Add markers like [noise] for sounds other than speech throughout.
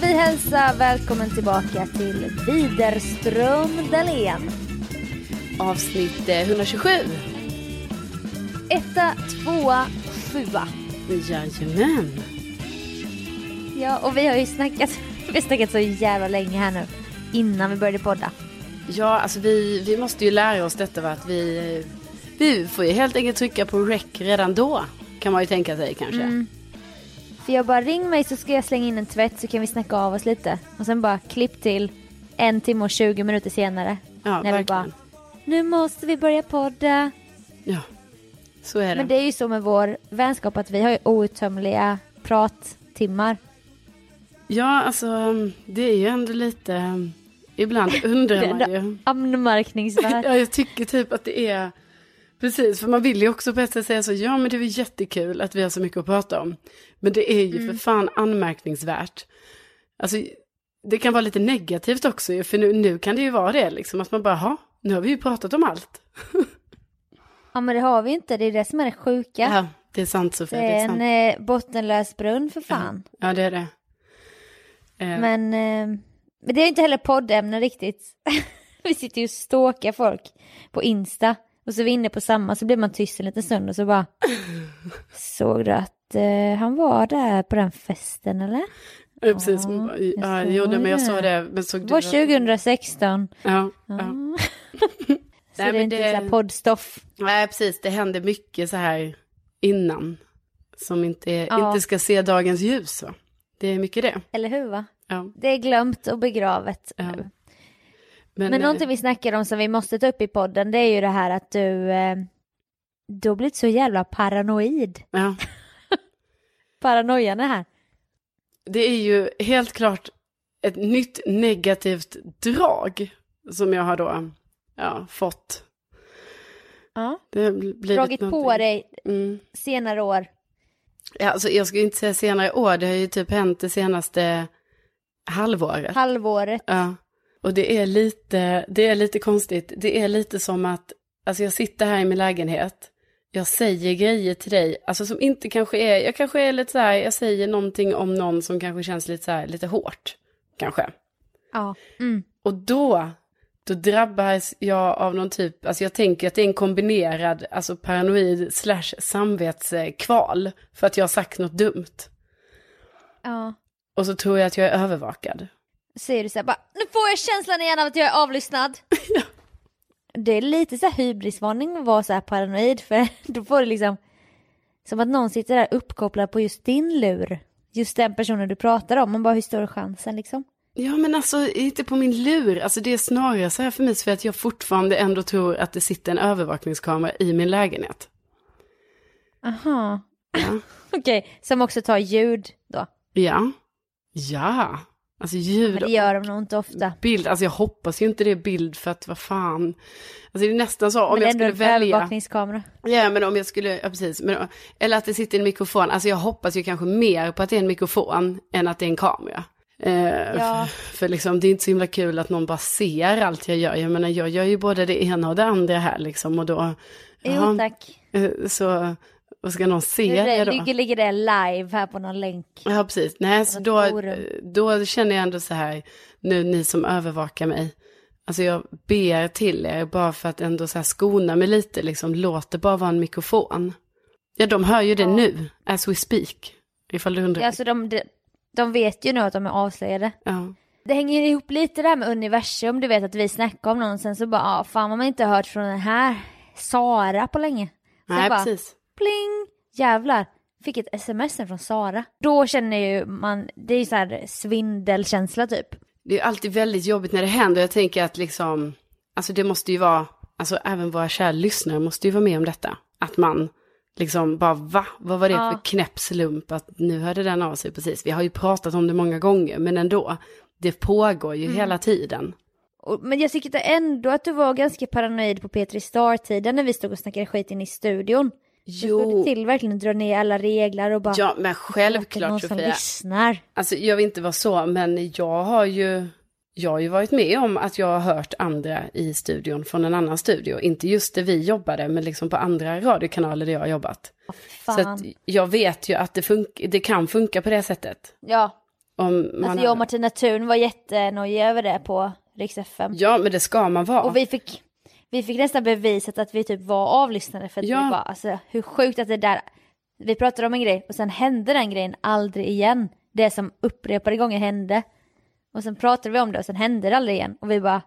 Får vi hälsa välkommen tillbaka till Widerström Dahlén. Avsnitt eh, 127. Etta, tvåa, sjua. Jajamän. Ja, och vi har ju snackat, [laughs] vi har snackat så jävla länge här nu. Innan vi började podda. Ja, alltså vi, vi måste ju lära oss detta va? att vi, vi får ju helt enkelt trycka på rec redan då. Kan man ju tänka sig kanske. Mm. För jag bara ring mig så ska jag slänga in en tvätt så kan vi snacka av oss lite. Och sen bara klipp till en timme och 20 minuter senare. Ja, när vi verkligen. bara, nu måste vi börja podda. Ja, så är det. Men det är ju så med vår vänskap att vi har ju outtömliga prattimmar. Ja, alltså det är ju ändå lite... Ibland [laughs] undrar man ju. Anmärkningsvärt. Ja, jag tycker typ att det är... Precis, för man vill ju också på ett sätt säga så, ja men det är väl jättekul att vi har så mycket att prata om. Men det är ju för fan anmärkningsvärt. Alltså, det kan vara lite negativt också, för nu, nu kan det ju vara det liksom, att man bara, ha, nu har vi ju pratat om allt. [laughs] Ja men det har vi inte, det är det som är det sjuka. Ja, det är sant Sofia, det det är är en eh, bottenlös brunn för fan. Ja, det är det. Eh, Men, eh, men det är inte heller poddämne riktigt. [laughs] vi sitter ju och stalkar folk på Insta. Och så är vi inne på samma, så blir man tyst en liten stund och så bara Såg du att eh, han var där på den festen eller? ja, precis, Ja, ja, jo, nej, men jag såg det. Men såg Det var att- 2016. Ja, Ja. ja. [laughs] så Nej, det är men inte det- så poddstoff. Nej, precis, det hände mycket så här innan. Som inte, Ja. inte ska se dagens ljus. Va? Det är mycket det. Eller hur va? Ja. Det är glömt och begravet Ja. nu. Men, Men eh, någonting vi snackar om som vi måste ta upp i podden det är ju det här att du eh, Du har blivit så jävla paranoid. ja, [laughs] Paranoian är här. det är ju helt klart ett nytt negativt drag som jag har då ja, fått. Ja. Det har blivit Dragit på någonting. dig Mm. senare år. Ja, alltså, jag ska inte säga senare år, det har ju typ hänt det senaste halvåret. Halvåret. Ja, och det är lite, det är lite konstigt. Det är lite som att, alltså jag sitter här i min lägenhet, jag säger grejer till dig, alltså som inte kanske är, jag kanske är lite så här, jag säger någonting om någon som kanske känns lite så här, lite hårt, kanske. Ja. Mm. Och då, då drabbas jag av någon typ, alltså jag tänker att det är en kombinerad, alltså paranoid slash samvetskval, för att jag har sagt något dumt. ja. Och så tror jag att jag är övervakad. Är du så här bara, nu får jag känslan igen av att jag är avlyssnad. [laughs] Det är lite så här hybrisvarning att vara så här paranoid för [laughs] då får du liksom som att någon sitter där uppkopplad på just din lur. Just den personen du pratar om. Man bara, hur stor chansen liksom? Ja men alltså inte på min lur, alltså det är snarare så här för mig för att jag fortfarande ändå tror att det sitter en övervakningskamera i min lägenhet. Aha. Ja. [laughs] Okej, som också tar ljud då. Ja. Ja. Alltså ljud Men det gör de nog inte ofta. bild, alltså jag hoppas ju inte det är bild för att vad fan. Alltså det är nästan så om Men det är jag ändå skulle en välja. övervakningskamera. Ja men om jag skulle, ja precis. Men, eller att det sitter en mikrofon, alltså jag hoppas ju kanske mer på att det är en mikrofon än att det är en kamera. Eh, Ja. För liksom det är inte så himla kul att någon bara ser allt jag gör. Jag menar jag gör ju både det ena och det andra här liksom och då. Jo jaha, tack. eh, Så, och ska någon se Det, det det, då? ligger, ligger det live här på någon länk. Ja, precis. Nej, så då, då känner jag ändå så här, nu ni som övervakar mig, alltså jag ber till er bara för att ändå så här skona mig lite, liksom låt det bara vara en mikrofon. Ja, de hör ju det nu, as we speak, ifall du undrar. Ja, alltså de, de, vet ju nu att de är avslöjade. Ja. Det hänger ihop lite där med universum, du vet att vi snackar om någon sen så bara, ah, fan har man inte hört från den här Sara på länge. Sen Nej, bara, precis. Pling, jävlar, fick ett sms från Sara. Då känner ju man, det är ju så här svindelkänsla typ. Det är alltid väldigt jobbigt när det händer. Jag tänker att liksom, alltså det måste ju vara, alltså även våra kära lyssnare måste ju vara med om detta. Att man liksom bara, va? Vad var det Ja. för knäpp slump att nu hörde den av sig precis. Vi har ju pratat om det många gånger, men ändå. Det pågår ju Mm. hela tiden. Men jag tyckte ändå att du var ganska paranoid på Petri Star-tiden när vi stod och snackade skit in i studion. Jo, får till verkligen att dra ner alla regler och bara, ja men "Det självklart någon som Sofia. lyssnar. Alltså jag vill inte vara så, men jag har ju, jag har ju varit med om att jag har hört andra i studion från en annan studio. Inte just där vi jobbade, men liksom på andra radiokanaler där jag har jobbat. Så Fan. att jag vet ju att det, fun- det kan funka på det sättet. Ja, Om man alltså jag och Martina Thun var jättenojiga över det på Rix FM. Ja, men det ska man vara. Och vi fick, vi fick nästan bevisat att vi typ var avlyssnade för att Ja. vi bara, alltså hur sjukt att det där, vi pratade om en grej och sen hände den grejen aldrig igen. Det som upprepade gånger hände. Och sen pratade vi om det och sen hände det aldrig igen. Och vi bara,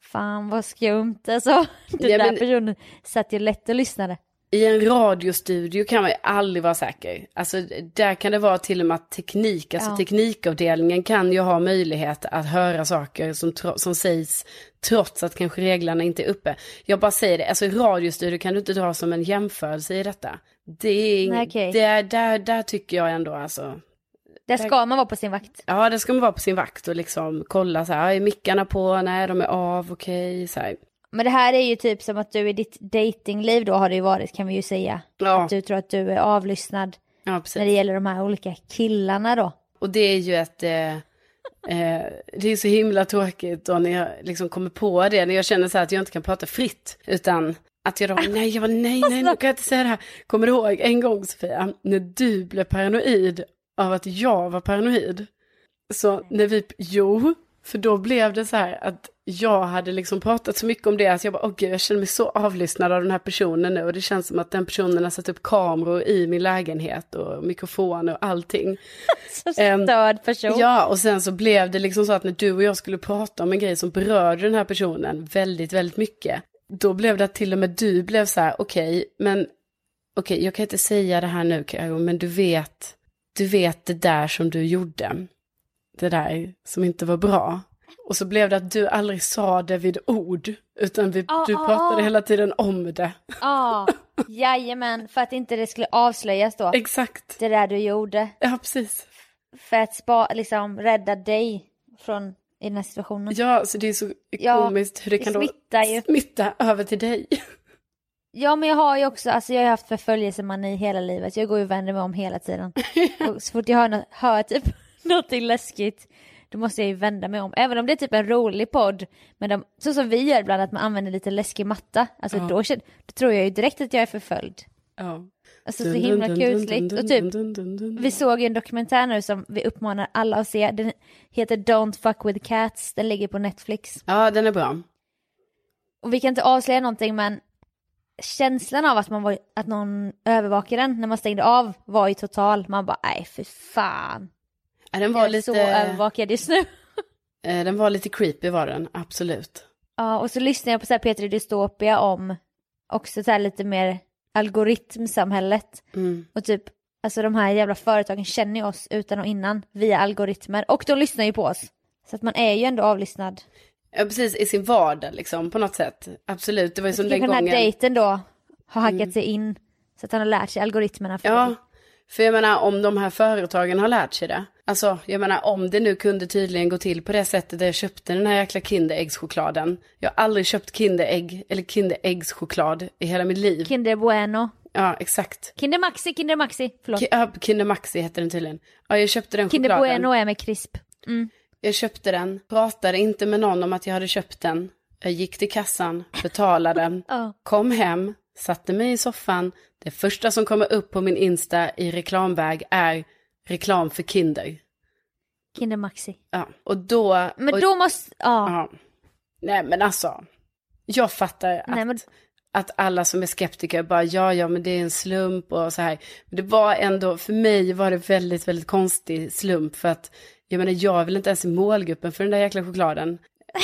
fan vad skumt alltså. [laughs] Den Ja, där men- personen satt ju lätt och lyssnade. I en radiostudio kan man ju aldrig vara säker. Alltså där kan det vara till och med att teknik, alltså Ja. teknikavdelningen kan ju ha möjlighet att höra saker som, som sägs trots att kanske reglerna inte är uppe. Jag bara säger det, alltså i radiostudio kan du inte dra som en jämförelse i detta. Det är, Nej, okej. det, där, där tycker jag ändå alltså, Där ska man vara på sin vakt. ja det ska man vara på sin vakt och liksom kolla så här, är mickarna på, nej de är av, okej, så här. Men det här är ju typ som att du i ditt datingliv då har det ju varit kan vi ju säga. Ja, Att du tror att du är avlyssnad ja när det gäller de här olika killarna då. Och det är ju ett... Eh, eh, det är så himla tråkigt då när jag liksom kommer på det. När jag känner så här att jag inte kan prata fritt. Utan att jag då, [laughs] nej, jag var nej, nej, nu kan jag inte säga det här. Kommer du ihåg en gång Sofia, när du blev paranoid av att jag var paranoid? Så när vi, jo, för då blev det så här att jag hade liksom pratat så mycket om det att jag bara, åh gud, jag känner mig så avlyssnad av den här personen nu och det känns som att den personen har satt upp kameror i min lägenhet och mikrofoner och allting. [laughs] Så störd person. Ja, och sen så blev det liksom så att när du och jag skulle prata om en grej som berörde den här personen väldigt, väldigt mycket, då blev det att till och med du blev så här, okej, men okej, jag kan inte säga det här nu, Karo, men du vet, du vet det där som du gjorde, det där som inte var bra. Och så blev det att du aldrig sa det vid ord, utan vi, Ah, du ah, pratade ah. hela tiden om det. Ja, jajamän, för att inte det skulle avslöjas då. Exakt. Det där du gjorde. Ja, precis. För att spa, liksom rädda dig från i den här situationen. Ja, så det är så Ja, komiskt hur det det kan då smittar ju. smitta över till dig. Ja men jag har ju också, alltså jag har haft förföljelsemani hela livet. Jag går ju och vänder mig om hela tiden. [laughs] Så fort jag hör, nå- hör typ [laughs] någonting läskigt, då måste jag ju vända mig om. Även om det är typ en rolig podd, men de, så som vi gör ibland att man använder lite läskig matta, alltså Ja. då, känner- då tror jag ju direkt att jag är förföljd. Ja. Alltså så himla kusligt. Och typ, vi såg ju en dokumentär nu som vi uppmanar alla att se. Den heter Don't fuck with cats. Den ligger på Netflix. Ja, den är bra. Och vi kan inte avslöja någonting men känslan av att, man var, att någon övervakar den när man stängde av var ju total. Man bara nej för fan. Ja, den Jag var är lite, så övervakad just nu. [laughs] eh, den var lite creepy var den, absolut. Ja och så lyssnade jag på så här Peter Dystopia om också så lite mer algoritmsamhället. Mm. Och typ, alltså de här jävla företagen känner ju oss utan och innan via algoritmer. Och de lyssnar ju på oss. Så att man är ju ändå avlyssnad. Ja, precis, i sin vardag liksom, på något sätt. Absolut, det var ju som den den här gången. Mm. dejten då har hackat sig in. Så att han har lärt sig algoritmerna för Ja, för jag menar om de här företagen har lärt sig det, Alltså, jag menar om det nu kunde tydligen gå till på det sättet där jag köpte den här jäkla Kinderäggschokladen. Jag har aldrig köpt Kinderägg eller Kinderäggschoklad i hela mitt liv. Kinder Bueno. Ja, exakt. Kinder Maxi, Kinder Maxi. Förlåt. Ki- ja, Kinder Maxi heter den tydligen. Ja, jag köpte den Kinder chokladen. Bueno är med krisp. Mm. Jag köpte den, pratade inte med någon om att jag hade köpt den. Jag gick till kassan, betalade, [laughs] Ja. kom hem, satte mig i soffan. Det första som kommer upp på min Insta i reklamväg är reklam för Kinder. Kinder Maxi. Ja, och då... Men och, då måste, ja. Ja. Nej men alltså, jag fattar att, Nej, men- att alla som är skeptiker bara ja, ja, men det är en slump och så här. Men det var ändå, för mig var det väldigt, väldigt konstig slump för att jag menar, jag väl inte ens i målgruppen för den där jäkla chokladen.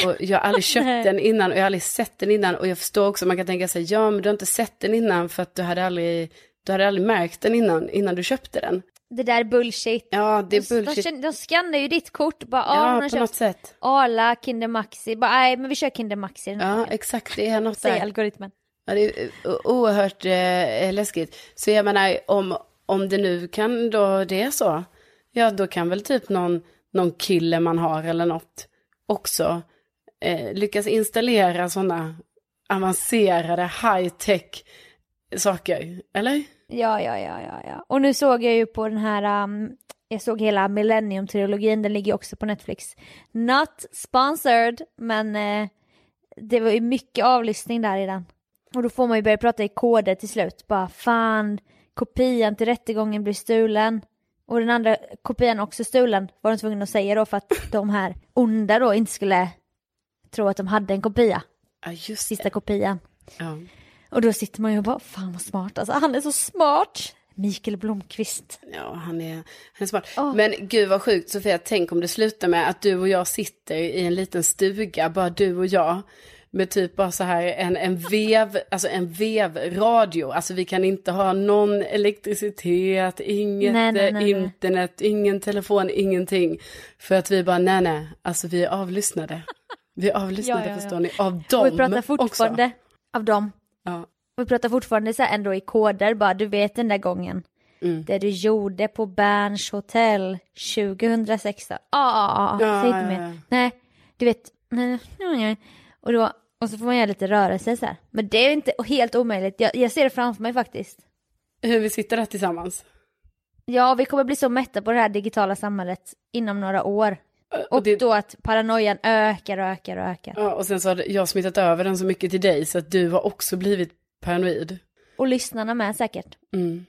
Och jag har aldrig [laughs] köpt den innan och jag har aldrig sett den innan och jag förstår också, man kan tänka sig, ja men du har inte sett den innan för att du hade aldrig, du hade aldrig märkt den innan, innan du köpte den. Det där är bullshit. Ja, det är De, bullshit. känner- de skannar ju ditt kort. Bara, ja, hon Ja, på något köpt sätt. Arla, Kinder Maxi. Bara, nej men vi kör Kinder Maxi. den här Ja, exakt, det är något där. algoritmen. Ja, det är oerhört eh, läskigt. Så jag menar, om, om det nu kan då det är så, ja då kan väl typ någon, någon kille man har eller något också eh, lyckas installera sådana avancerade high-tech saker, eller? Ja, ja, ja, ja, ja. Och nu såg jag ju på den här, um, jag såg hela Millennium-trilogin, den ligger också på Netflix. Not sponsored, men eh, det var ju mycket avlyssning där i den. Och då får man ju börja prata i koder till slut. Bara fan, kopian till rättegången blir stulen. Och den andra kopian också stulen, var de tvungna att säga då för att [laughs] de här onda då inte skulle tro att de hade en kopia, Ja, just sista det. kopian. Ja. Och då sitter man ju och bara, fan vad smart, alltså han är så smart. Mikael Blomqvist. Ja, han är, han är smart. Åh. Men gud vad sjukt Sofia, tänk om det slutar med att du och jag sitter i en liten stuga, bara du och jag. Med typ bara så här en, en vev, alltså en vevradio. Alltså vi kan inte ha någon elektricitet, inget Nej, nej, eh, nej, internet, ingen telefon, ingenting. För att vi bara, nej nej, alltså vi är avlyssnade. Vi är avlyssnade Ja, ja, ja. förstår ni, av dem Och vi pratar också. fortfarande av dem. Ja. Vi pratar fortfarande så här ändå i koder, bara du vet den där gången. Mm. Det du gjorde på Berns hotell 2016. Ja, ah, ah, Ja, säg inte ja, mer. ja. Nej, du vet. nej, nej, nej. Och då, och så får man göra lite rörelse så här. Men det är inte helt omöjligt. Jag, jag ser det framför mig faktiskt. Hur vi sitter där tillsammans. Ja, vi kommer bli så mätta på det här digitala samhället inom några år. Och det- då att paranoian ökar och ökar och ökar. Ja, och sen så har jag smittat över den så mycket till dig så att du har också blivit paranoid. Och lyssnarna med säkert. Mm.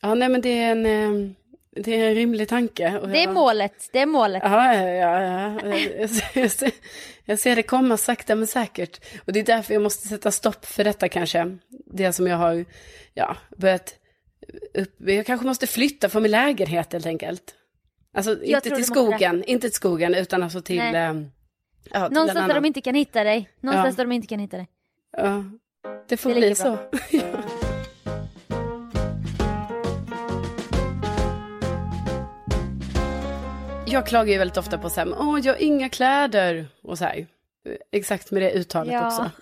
Ja, nej men det är en, eh, det är en rimlig tanke. Och Det är jag- målet, det är målet. Ja, ja, ja, ja. Jag, ser, jag, ser, jag ser det komma sakta men säkert. Och det är därför jag måste sätta stopp för detta kanske. Det som jag har ja, börjat upp, jag kanske måste flytta från min lägenhet helt enkelt. Alltså inte till måste skogen, inte till skogen utan alltså till... Nej. Eh, ja, Någonstans där de inte kan hitta dig. Någonstans Ja. där de inte kan hitta dig. Ja, det får Det bli så. ja. [laughs] Jag klagar ju väldigt ofta på så här, åh, jag har inga kläder och så här. Exakt med det uttalet Ja. också. [laughs]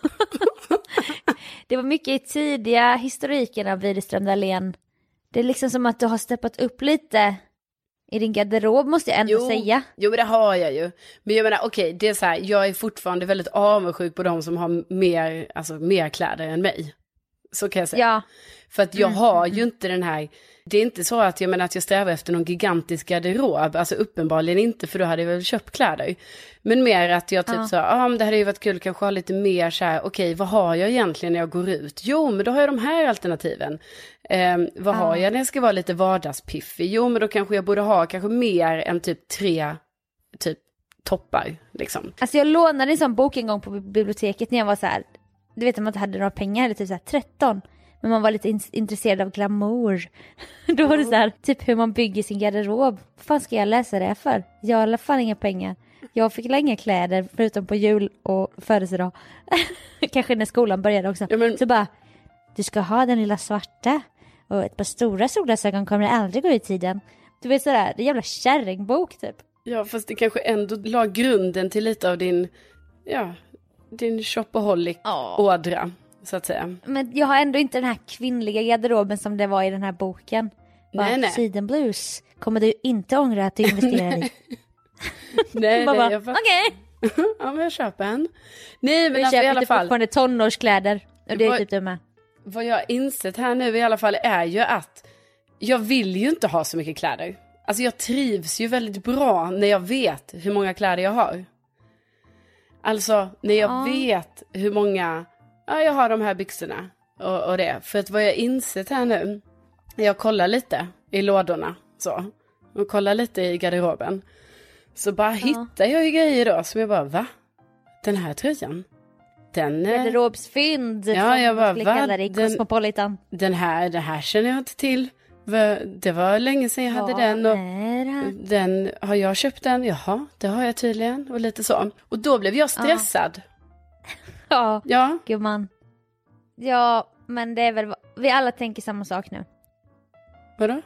Det var mycket i tidiga historiken av Widerström Dahlén. Det är liksom som att du har steppat upp lite i din garderob måste jag ändå Jo. säga. Jo, men det har jag ju. Men jag menar, okej, det är så här, jag är fortfarande väldigt avundsjuk på de som har mer, alltså, mer kläder än mig. Så kan jag säga. Ja, För att jag Mm, har ju inte den här, det är inte så att jag menar att jag strävar efter någon gigantisk garderob, alltså uppenbarligen inte för då hade jag väl köpt kläder. Men mer att jag typ Ja. så, ja ah, men det hade ju varit kul kanske ha lite mer så här, okej vad har jag egentligen när jag går ut? Jo men då har jag de här alternativen. Eh, vad har Ja. jag när jag ska vara lite vardagspiffig? Jo men då kanske jag borde ha kanske mer än typ tre, typ toppar liksom. alltså jag lånade en sån bok en gång på biblioteket när jag var så här, du vet om man inte hade några pengar, eller typ så här 13. Men man var lite in- intresserad av glamour. [laughs] Då var det så här, typ hur man bygger sin garderob. Vad fan ska jag läsa det för? Jag har fall inga pengar. Jag fick inga kläder förutom på jul och födelsedag. [laughs] Kanske när skolan började också. Ja, men- Så bara, du ska ha den lilla svarta och ett par stora solglasögon kommer aldrig gå i tiden. Du vet sådär, det är jävla kärringbok typ. Ja fast det kanske ändå la grunden till lite av din, ja, din shopaholic-ådra. Så att säga. Men jag har ändå inte den här kvinnliga garderoben som det var i den här boken. Bara, Nej, nej. Sidenblues kommer du inte ångra att du investerar i. Nej, [laughs] nej, jag okej. [laughs] ja, men jag köper en. Nej, men Vi alltså, i köper alla typ fall. fortfarande tonårskläder. Och det är Vad- typ du med. vad jag har insett här nu i alla fall är ju att jag vill ju inte ha så mycket kläder. Alltså jag trivs ju väldigt bra när jag vet hur många kläder jag har. Alltså när jag Ja. vet hur många, ja jag har de här byxorna och, och det. För att vad jag insett här nu, jag kollar lite i lådorna så. Och kollar lite i garderoben. Så bara hittar jag ju grejer då som jag bara, va? Den här tröjan? Den, eh, Garderobsfynd. Ja, jag bara, va? Den- den här, det här känner jag inte till. Det var länge sedan jag hade Vad den och det den, har jag köpt den? Jaha, det har jag tydligen och lite så. Och då blev jag stressad. [laughs] Ja, Ja, gumman. Ja, men det är väl, vi alla tänker samma sak nu. vadå?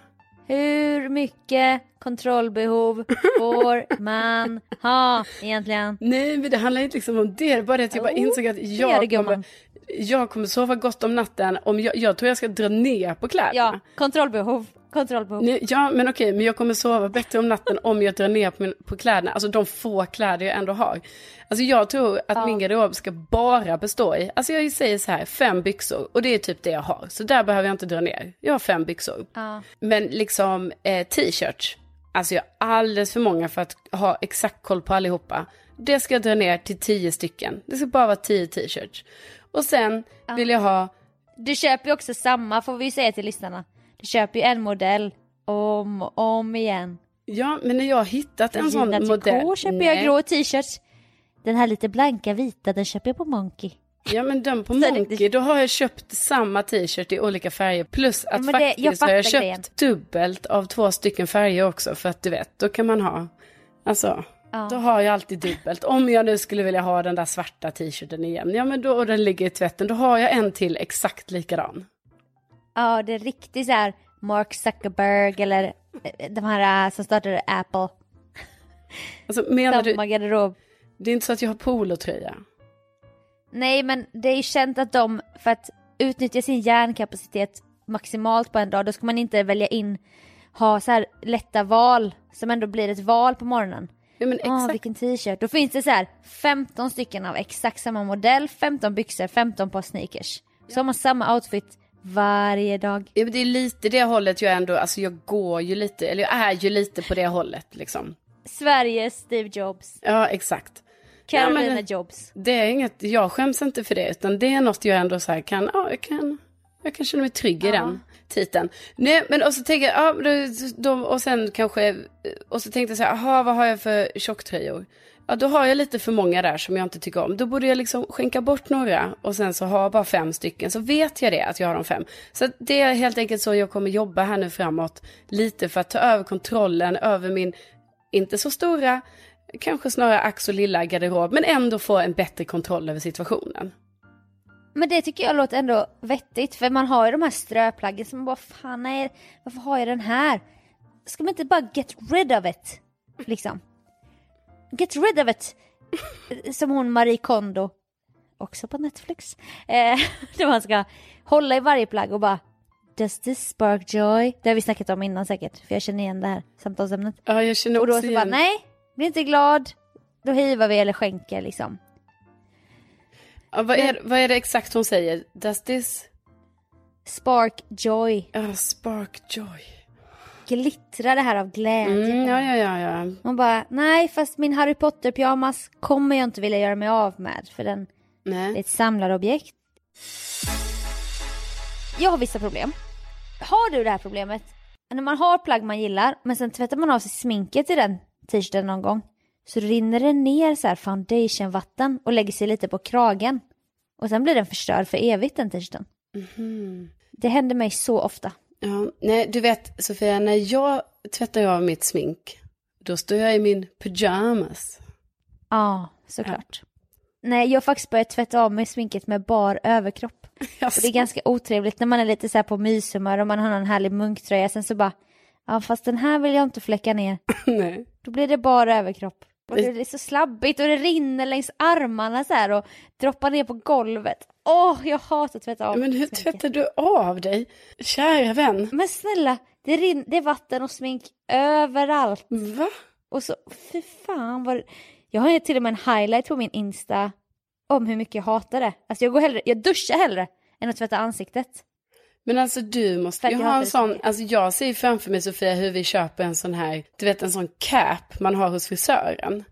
Hur mycket kontrollbehov [laughs] får man ha egentligen? Nej, men det handlar inte liksom om det. Det är bara det att jag bara insåg att det det, jag gumman. kommer, jag kommer sova gott om natten om jag, jag tror jag ska dra ner på kläderna. Ja, kontrollbehov. Kontrollbehov. Nej, ja, men okej, men jag kommer sova bättre om natten om jag drar ner på, min, på kläderna, alltså de få kläder jag ändå har. Alltså jag tror att min garderob ska bara bestå i, alltså jag säger så här, fem byxor och det är typ det jag har. Så där behöver jag inte dra ner. Jag har fem byxor. Ja. Men liksom eh, t-shirts, alltså jag har alldeles för många för att ha exakt koll på allihopa. Det ska jag dra ner till tio stycken. Det ska bara vara tio t-shirts. Och sen vill jag ha Du köper ju också samma får vi säga till lyssnarna. Du köper ju en modell om och om igen. Ja, men när jag har hittat en sån modell. Tricot köper Nej. jag grå t-shirts. Den här lite blanka vita den köper jag på Monkey. Ja men den på [laughs] Monkey, då har jag köpt samma t-shirt i olika färger. Plus att men det- jag faktiskt har jag köpt grejen. dubbelt av två stycken färger också. För att du vet, då kan man ha, alltså, Ja. då har jag alltid dubbelt. Om jag nu skulle vilja ha den där svarta t-shirten igen, ja men då, och den ligger i tvätten, då har jag en till exakt likadan. Ja, det är riktigt så här Mark Zuckerberg eller eh, de här eh, som startade Apple. Alltså menar du, Samma garderob. det är inte så att jag har polotröja? Nej, men det är ju känt att de, för att utnyttja sin hjärnkapacitet maximalt på en dag, då ska man inte välja in, ha så här lätta val, som ändå blir ett val på morgonen. Ja men Ah, exakt. vilken t-shirt. Då finns det så här 15 stycken av exakt samma modell, 15 byxor, 15 par sneakers. Så har man samma outfit varje dag. Ja, men det är lite det hållet jag ändå, alltså jag går ju lite, eller jag är ju lite på det hållet liksom. Sveriges Steve Jobs. Ja exakt. Carolina Ja, men- Jobs. Det är inget, jag skäms inte för det, utan det är något jag ändå så här kan, ja, jag kan, jag kan känna mig trygg i den titeln. Nej, men och så tänker jag, ja, då, och sen kanske, och så tänkte jag så här, aha, vad har jag för tjocktröjor? Ja, då har jag lite för många där som jag inte tycker om. Då borde jag liksom skänka bort några och sen så har jag bara fem stycken. Så vet jag det, att jag har de fem. Så det är helt enkelt så jag kommer jobba här nu framåt. Lite för att ta över kontrollen över min, inte så stora, kanske snarare ax och lilla garderob. Men ändå få en bättre kontroll över situationen. Men det tycker jag låter ändå vettigt för man har ju de här ströplaggen som man bara fan nej, varför har jag den här? Ska man inte bara get rid of it? Liksom. Get rid of it! Som hon Marie Kondo, också på Netflix. Eh, [laughs] där man ska hålla i varje plagg och bara Does this spark joy? Det har vi snackat om innan säkert, för jag känner igen det här samtalsämnet. Ja, jag känner Och då också så bara igen. nej, bli inte glad. Då hivar vi eller skänker liksom. Vad, är, vad är det exakt hon säger? Does this... Spark joy. Ja, spark joy. Glittra det här av glädje. Mm, ja, ja, ja, ja. Man bara, nej fast min Harry Potter pyjamas kommer jag inte vilja göra mig av med för den är Nej. ett samlarobjekt. Jag har vissa problem. Har du det här problemet? När man har plagg man gillar men sen tvättar man av sig sminket i den t-shirten någon gång så rinner det ner så här foundationvatten och lägger sig lite på kragen. Och sen blir den förstörd för evigt den t-shirten. Det händer mig så ofta. Ja, nej, du vet Sofia, när jag tvättar av mitt smink, då står jag i min pyjamas. Ja, såklart. Nej, jag har faktiskt börjat tvätta av mig sminket med bar överkropp. [laughs] Och det är ganska otrevligt när man är lite så här på myshumör och man har en härlig munktröja. Sen så bara, ja fast den här vill jag inte fläcka ner. [laughs] nej. Då blir det bara överkropp. Och det är så slabbigt och det rinner längs armarna så här och droppar ner på golvet. Åh, jag hatar att tvätta av Men hur sminket. tvättar du av dig? Kära vän. Men snälla, Det, rin, det är vatten och smink överallt. Va? Och så, fy fan vad... Jag har ju till och med en highlight på min Insta om hur mycket jag hatar det. Alltså jag går hellre, jag duschar hellre än att tvätta ansiktet. Men alltså du måste ju ha en sån, alltså jag ser ju framför mig Sofia hur vi köper en sån här, du vet en sån cap man har hos frisören.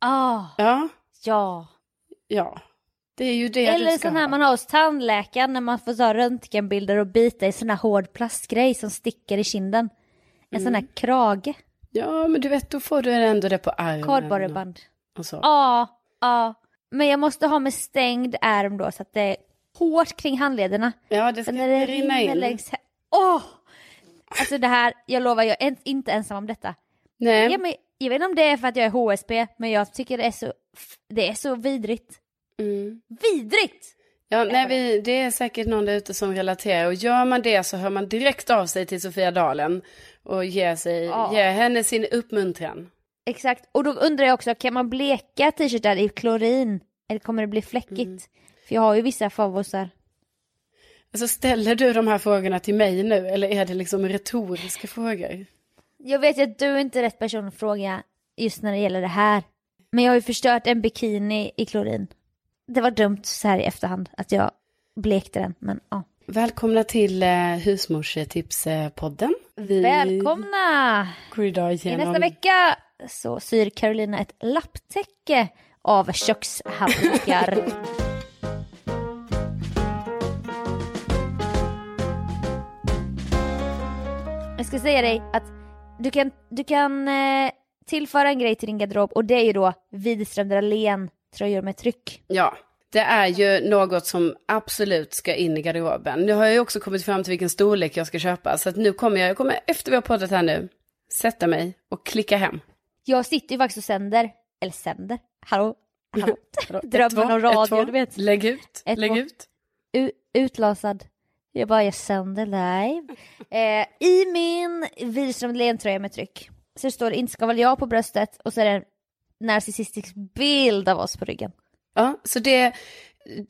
Ah, Ja, ja. ja. Det är ju det Eller du ska sån här ha. man har hos tandläkaren när man får ta röntgenbilder och bita i sån här hård plastgrej som sticker i kinden. En sån Mm. här krage, Ja, men du vet då får du ändå det på armen. kardborreband. Ja, ja. Men jag måste ha med stängd ärm då så att det hårt kring handlederna. Ja, det ska när det rinna in. längs här. Åh! Alltså det här, jag lovar, jag är inte ensam om detta. Nej, Ja, men, jag vet inte om det är för att jag är HSB, men jag tycker det är så, det är så vidrigt. mm. Vidrigt! ja, nej vi, det är säkert någon där ute som relaterar. Och gör man det så hör man direkt av sig till Sofia Dalen. Och ger, sig, Ja. ger henne sin uppmuntran. Exakt, och då undrar jag också, kan man bleka t-shirtar i klorin? Eller kommer det bli fläckigt? Mm. För jag har ju vissa favorisar. Alltså ställer du de här frågorna till mig nu? Eller är det liksom retoriska frågor? Jag vet ju att du är inte rätt person att fråga just när det gäller det här. Men jag har ju förstört en bikini i klorin. Det var dumt så här i efterhand att jag blekte den, men ja. Välkomna till eh, Husmorstipspodden. Vi Välkomna! går idag I igenom... nästa vecka så syr Carolina ett lapptäcke av kökshanddukar. [laughs] Jag ska säga dig att du kan, du kan eh, tillföra en grej till din garderob och det är ju då Widerström Dahlén tröjor med tryck. Ja, det är ju något som absolut ska in i garderoben. Nu har jag ju också kommit fram till vilken storlek jag ska köpa. Så att nu kommer jag, jag kommer efter vi har poddat här nu, sätta mig och klicka hem. Jag sitter ju faktiskt och sänder, eller sänder, hallå, hallå, [laughs] Drömmen om radio, du vet. Lägg ut, Ett, lägg två. ut. U- utlasad. Jag bara, jag sänder live. Eh, I min Widerström Dahlén-tröja med tryck så står det inte ska väl jag på bröstet och så är det en narcissistisk bild av oss på ryggen. Ja, så det,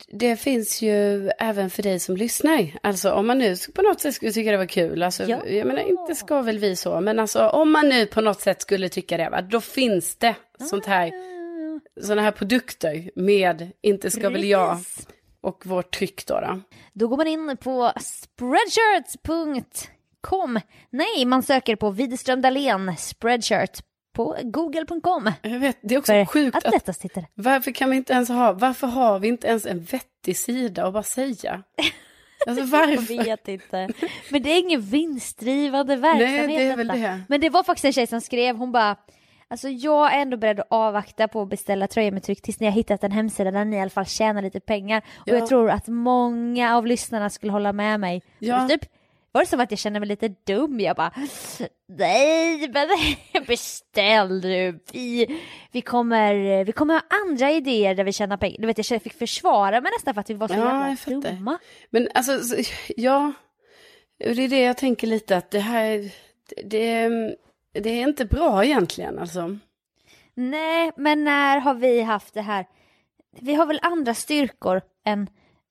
det finns ju även för dig som lyssnar. Alltså om man nu på något sätt skulle tycka det var kul, alltså, Ja. jag menar inte ska väl vi så, men alltså om man nu på något sätt skulle tycka det, va, då finns det sånt här, såna här produkter med inte ska väl jag Precis. Och vårt tryck då. då. Då går man in på spreadshirts.com. Nej, man söker på Widerström Dahlén spreadshirt på google.com. Jag vet, det är också För sjukt att att, varför kan vi inte ens ha, varför har vi inte ens en vettig sida att bara säga? [laughs] Alltså Jag varför? vet inte. Men det är ingen vinstdrivande verksamhet Nej, det är väl detta. det. Men det var faktiskt en tjej som skrev, hon bara Alltså jag är ändå beredd att avvakta på att beställa tröjor med tryck tills ni har hittat en hemsida där ni i alla fall tjänar lite pengar. Och Ja. jag tror att många av lyssnarna skulle hålla med mig. Ja. Och Typ var det som att jag kände mig lite dum, jag bara Nej men [laughs] beställ du, vi, vi, kommer, vi kommer ha andra idéer där vi tjänar pengar. Du vet jag fick försvara mig nästan för att vi var så Ja, jävla dumma. Men alltså, så- ja, det är det jag tänker lite att det här, det, det är inte bra egentligen alltså. Nej, men när har vi haft det här? Vi har väl andra styrkor än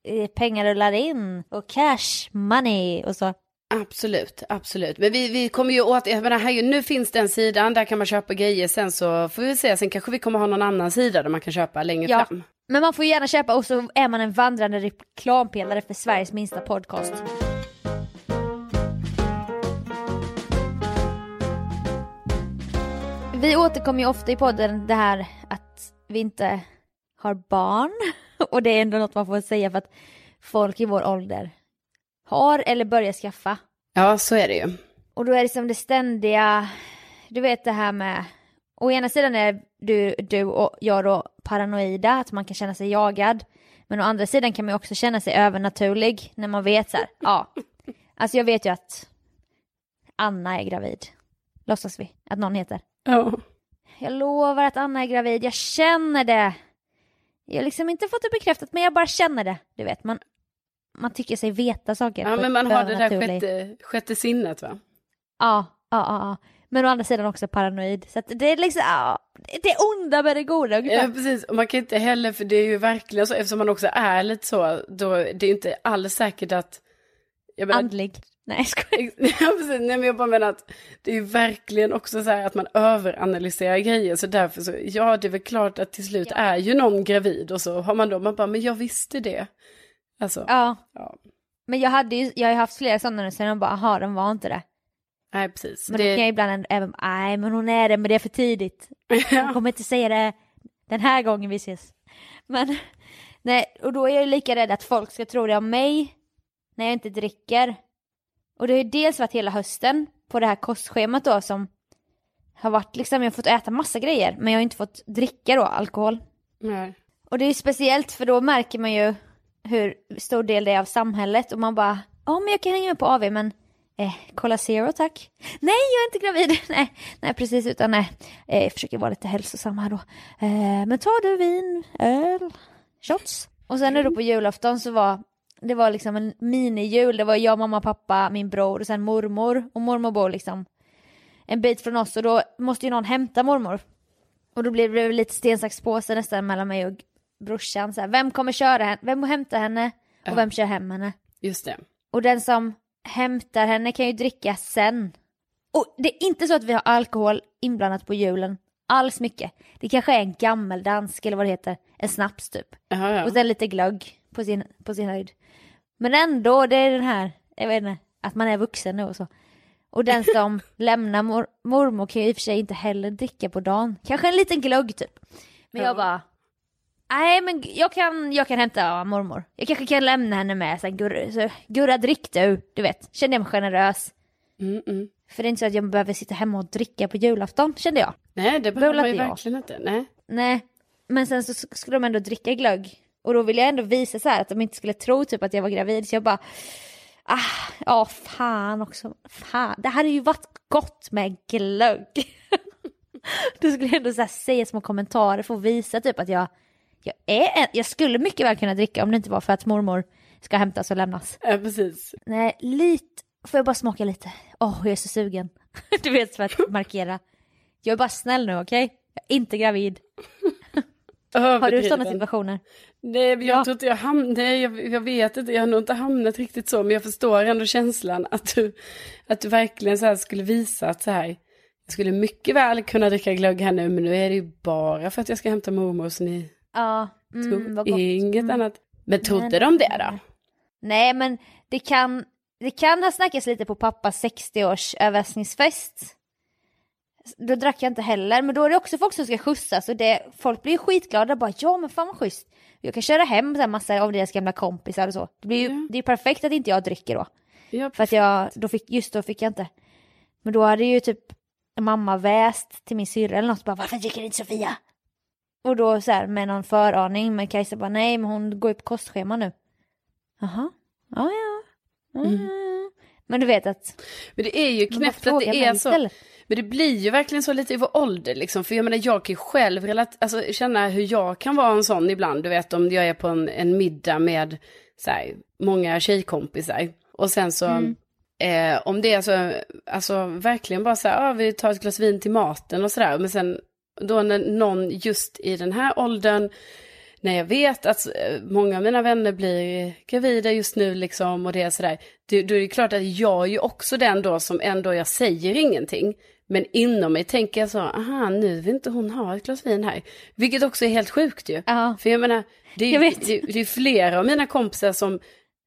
eh, pengar rullar in och cash money och så. Absolut, absolut. Men vi, vi kommer ju åt, jag menar, här, nu finns den sidan, där kan man köpa grejer, sen så får vi se, sen kanske vi kommer ha någon annan sida där man kan köpa längre Ja. fram. Men man får gärna köpa och så är man en vandrande reklampelare för Sveriges minsta podcast. Vi återkommer ju ofta i podden det här att vi inte har barn. [laughs] Och det är ändå något man får säga för att folk i vår ålder har eller börjar skaffa. Ja, så är det ju. Och då är det som det ständiga, du vet det här med, å ena sidan är du, du och jag då paranoida, att man kan känna sig jagad. Men å andra sidan kan man ju också känna sig övernaturlig när man vet så här, ja. [laughs] Alltså jag vet ju att Anna är gravid. Låtsas vi att någon heter. Ja. Jag lovar att Anna är gravid, jag känner det. Jag har liksom inte fått det bekräftat men jag bara känner det. Du vet, man, man tycker sig veta saker. ja, men man har det där sjätte, sjätte sinnet va? Ja, ja, ja, ja. Men å andra sidan också paranoid. Så det är liksom, ja, det är onda med det goda ungefär. Ja, precis. Och man kan inte heller, för det är ju verkligen så, eftersom man också är lite så, då det är inte alls säkert att... Jag menar, Andlig. Nej skojar. [laughs] Ja, precis. Nej, men jag bara menar att det är ju verkligen också så här att man överanalyserar grejer. Så därför så, ja det är väl klart att till slut Ja. är ju någon gravid och så har man då, man bara, men jag visste det. Alltså, Ja. ja. Men jag hade ju, jag har haft flera sådana nu sen jag bara, aha den var inte det. Nej, precis. Men då kan jag det, ibland även, nej men hon är det men det är för tidigt. [laughs] Hon kommer inte säga det den här gången vi ses. Men, [laughs] nej, och då är jag lika rädd att folk ska tro det om mig när jag inte dricker. Och det har ju dels varit hela hösten på det här kostschemat då som har varit liksom, jag har fått äta massa grejer men jag har inte fått dricka då alkohol. Nej. Och det är ju speciellt för då märker man ju hur stor del det är av samhället och man bara, ja men jag kan hänga med på AV men eh, kolla zero tack. [laughs] Nej jag är inte gravid, [laughs] nej, nej precis utan nej, eh, jag försöker vara lite hälsosam här då. Eh, men tar du vin, öl, shots? Och sen nu då på julafton så var det var liksom en minijul, det var jag, mamma, pappa, min bror och sen mormor och mormor bor liksom en bit från oss och då måste ju någon hämta mormor. Och då blev det lite sten, sax, påse nästan mellan mig och brorsan. Så här, vem kommer köra henne? Vem hämtar henne? Och vem kör hem henne? Just det. Och den som hämtar henne kan ju dricka sen. Och det är inte så att vi har alkohol inblandat på julen. Alls mycket. Det kanske är en gammeldansk eller vad det heter. En snaps typ. Jaha, ja. Och sen lite glögg på sin, på sin höjd. Men ändå, det är den här, jag vet inte, att man är vuxen nu och så. Och den [laughs] som lämnar mor, mormor kan ju i och för sig inte heller dricka på dagen. Kanske en liten glögg typ. Men Ja. jag bara, nej men jag kan, jag kan hämta mormor. Jag kanske kan lämna henne med, sen Gurra, så, Gurra drick du, du vet. Kände jag mig generös. Mm, mm. För det är inte så att jag behöver sitta hemma och dricka på julafton, kände jag. Nej, det behöver man ju jag. verkligen inte. Nej. Nej, men sen så skulle de ändå dricka glögg. Och då ville jag ändå visa så här att de inte skulle tro typ att jag var gravid. Så jag bara, ah, ja fan också. Fan, det hade ju varit gott med glögg. [laughs] då skulle jag ändå så säga små kommentarer för att visa typ att jag, jag är en, jag skulle mycket väl kunna dricka om det inte var för att mormor ska hämtas och lämnas. Ja, precis. Nej, lite, får jag bara smaka lite? Åh, jag är så sugen. [laughs] du vet för att markera. Jag är bara snäll nu, okej? Jag är inte gravid. Har du sådana situationer? Nej, jag Ja. tror inte jag hamnat, nej, jag, jag vet inte, jag har nog inte hamnat riktigt så, men jag förstår ändå känslan att du, att du verkligen så skulle visa att så här, jag skulle mycket väl kunna dricka glögg här nu, men nu är det ju bara för att jag ska hämta mormor, så ni Ja, mm, gott. inget Mm. annat. Men trodde Men- de det då? Nej, men det kan, det kan ha snackats lite på pappas 60-års överraskningsfest. Då drack jag inte heller, men då är det också folk som ska skjutsas och det, folk blir ju skitglada bara ja men fan vad schysst. Jag kan köra hem så här massa av deras gamla kompisar och så. Det blir ju, Ja. det är ju perfekt att inte jag dricker då. Ja, För att jag, då fick, just då fick jag inte. Men då hade ju typ mamma väst till min syrra eller något bara varför dricker inte Sofia? Och då så här med någon föraning men Kajsa bara nej men hon går ju på kostschema nu. Jaha, ja ja. ja, Mm. Men du vet att Men det är ju knäppt att det är så. istället. Men det blir ju verkligen så lite i vår ålder liksom. För jag menar jag kan ju själv relat- alltså, känna hur jag kan vara en sån ibland. Du vet om jag är på en, en middag med så här, många tjejkompisar. Och sen så, Mm. eh, om det är så, alltså verkligen bara så här, ah, vi tar ett glas vin till maten och sådär. Men sen då när någon just i den här åldern, när jag vet att eh, många av mina vänner blir gravida just nu liksom och det är sådär. Då är det klart att jag är ju också den då som ändå, jag säger ingenting. Men inom mig tänker jag så, aha nu vill inte hon ha ett glas vin här. Vilket också är helt sjukt ju. Ja. För jag menar, det är, det, det är flera av mina kompisar som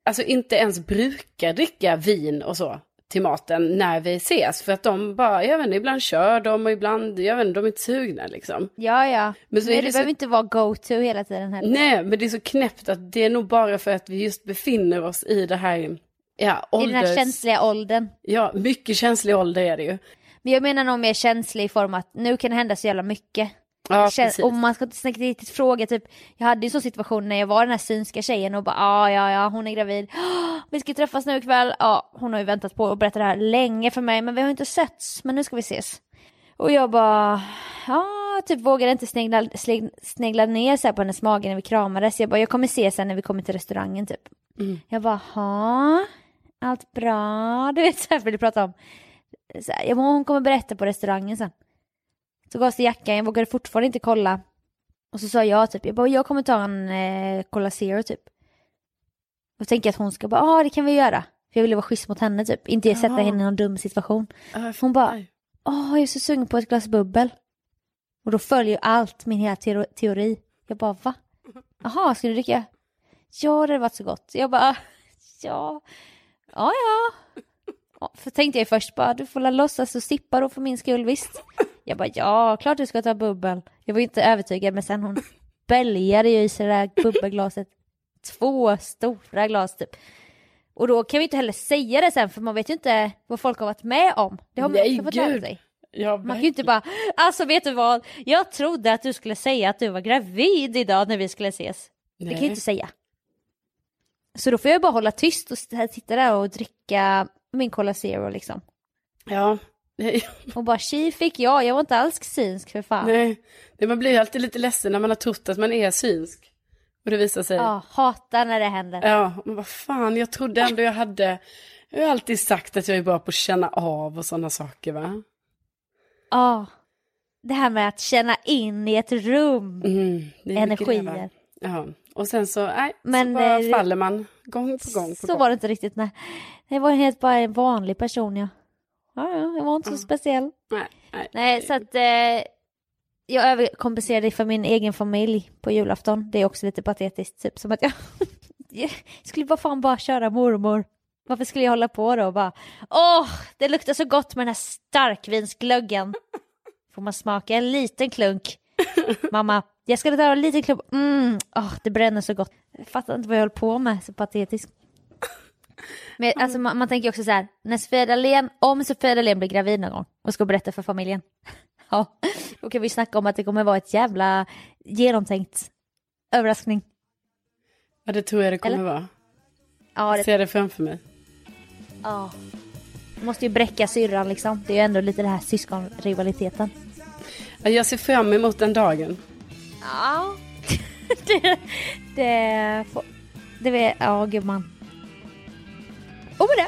alltså inte ens brukar dricka vin och så till maten när vi ses. För att de bara, jag vet inte, ibland kör de och ibland, jag vet inte, de är inte sugna liksom. Ja ja. Men så är det det så- behöver inte vara go-to hela tiden heller. Nej, men det är så knäppt att det är nog bara för att vi just befinner oss i det här, ja, I den här ålders... känsliga åldern. Ja, mycket känslig ålder är det ju. Men jag menar nog mer känslig i form att nu kan det hända så jävla mycket. Ja, känns, och man ska inte riktigt fråga typ, jag hade ju sån situation när jag var den här synska tjejen och bara ah, ja ja hon är gravid, "Ah, [gasps] vi ska träffas nu ikväll, ja hon har ju väntat på att berätta det här länge för mig men vi har inte setts men nu ska vi ses. Och jag bara, ja typ vågade inte snegla, snegla ner så på hennes mage när vi kramades, jag bara jag kommer se sen när vi kommer till restaurangen typ. Mm. Jag bara, ha allt bra, [laughs] du vet så här för du prata om, så här, hon kommer berätta på restaurangen sen. Så gavs det jackan, jag vågade fortfarande inte kolla. Och så sa jag typ, jag bara, jag kommer ta en eh, Cola Zero typ. Och tänker att hon ska bara, ja ah, det kan vi göra. För jag ville vara schysst mot henne typ, inte sätta henne i någon dum situation. Ja, Hon bara, åh jag är så sugen på ett glas bubbel. Och då följer allt min hela teori. Jag bara, va? Jaha, ska du dricka? Ja, det har varit så gott. Jag bara, [laughs] ja, ja, ja. Ja, För tänkte jag först bara, du får la låtsas och sippa då för min skull, visst. Jag bara, ja, klart du ska ta bubbel. Jag var inte övertygad, men sen hon [laughs] bälgade ju i sig det där bubbelglaset. Två stora glas typ. Och då kan vi inte heller säga det sen, för man vet ju inte vad folk har varit med om. Det har man Nej, också fått lära sig. Man kan ju inte bara, alltså vet du vad, jag trodde att du skulle säga att du var gravid idag när vi skulle ses. Det kan jag Nej. inte säga. Så då får jag bara hålla tyst och sitta där och dricka min Cola Zero liksom. Ja, nej. [laughs] Och bara tji fick jag, jag var inte alls synsk för fan. nej. Nej, Man blir ju alltid lite ledsen när man har trott att man är synsk. Och det visar sig. Ja, hatar när det händer. Ja, men vad fan, jag trodde ändå jag hade... Jag har alltid sagt att jag är bra på att känna av och sådana saker va? Ja. Det här med att känna in i ett rum, Mm, energier. Ja, och sen så, nej, Men, så bara eh, faller man gång på gång på Så gång. var det inte riktigt, nej. Det var helt bara en vanlig person ja. Ja, ja, jag var inte så Mm. speciell. Nej, nej. Nej, så att eh, jag överkompenserade för min egen familj på julafton. Det är också lite patetiskt, typ som att jag, [laughs] jag skulle bara fan bara köra mormor. Varför skulle jag hålla på då och bara, åh, det luktar så gott med den här starkvinsglöggen. Får man smaka en liten klunk? [laughs] Mamma, jag skulle ta en liten klunk, mm, åh, det bränner så gott. Jag fattar inte vad jag höll på med, så patetiskt. Men alltså man, man tänker också så här, när Sofia Dalén, om Sofia Dalén blir gravid någon gång och ska berätta för familjen, [laughs] ja, då kan vi snacka om att det kommer vara ett jävla genomtänkt överraskning. Ja, det tror jag det kommer Eller? vara. Ja, det, ser det framför mig. ja. Måste ju bräcka syrran liksom, det är ju ändå lite det här syskonrivaliteten. Ja, Jag ser fram emot den dagen. Ja, [laughs] det, det, det vet, ja gumman. Och med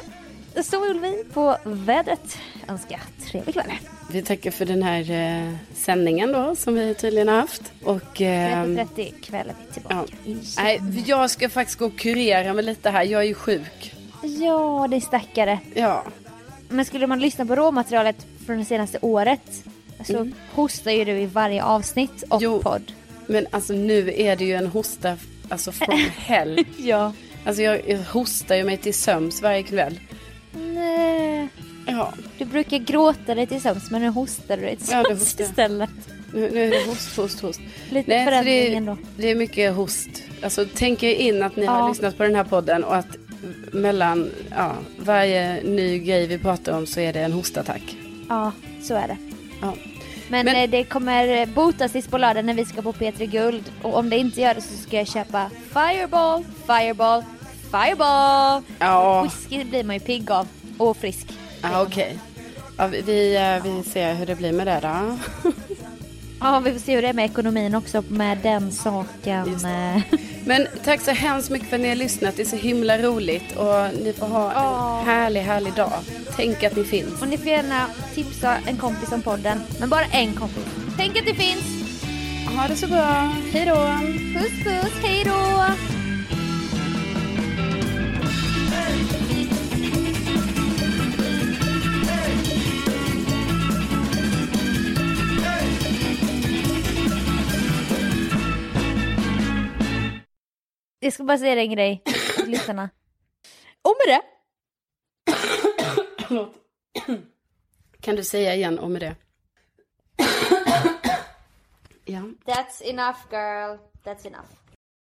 det så vill vi på vädret önska trevlig kväll. Vi tackar för den här eh, sändningen då, som vi tydligen har haft. Och... ehm, 30 kväll är vi tillbaka. Ja. Nej, jag ska faktiskt gå och kurera mig lite här. Jag är ju sjuk. Ja, det är stackare. Ja. Men skulle man lyssna på råmaterialet från det senaste året så hostar ju du i varje avsnitt och Jo. podd. Men alltså nu är det ju en hosta, alltså from [laughs] hell. Ja. Alltså jag, jag hostar ju mig till söms varje kväll. Nej. Ja, Du brukar gråta dig till sömns men nu hostar du dig till Ja, sömns hostar jag. istället. nu, nu är det host, host, host. Lite Nej, förändring det, ändå. det är mycket host. Alltså tänk er in att ni Ja. har lyssnat på den här podden och att mellan ja, varje ny grej vi pratar om så är det en hostattack. Ja, så är det. Ja. Men, Men- eh, det kommer botas tills på lördag när vi ska på P3 Guld. Och om det inte gör det så ska jag köpa Fireball, Fireball, Fireball. Ja, Whisky blir man ju pigg av. Och frisk. ja okej. Ja, vi, vi, eh, vi ser hur det blir med det då. [laughs] Ja, vi får se hur det är med ekonomin också med den saken. Men tack så hemskt mycket för att ni har lyssnat. Det är så himla roligt och ni får ha en härlig, härlig dag. Tänk att ni finns. Och ni får gärna tipsa en kompis om podden. Men bara en kompis. Tänk att det finns. Ha det så bra. Hej då. Puss puss, hej då! Jag ska bara säga dig en grej till lyssnarna. Och med det Förlåt. Kan du säga igen om det? ja. That's enough girl, that's enough.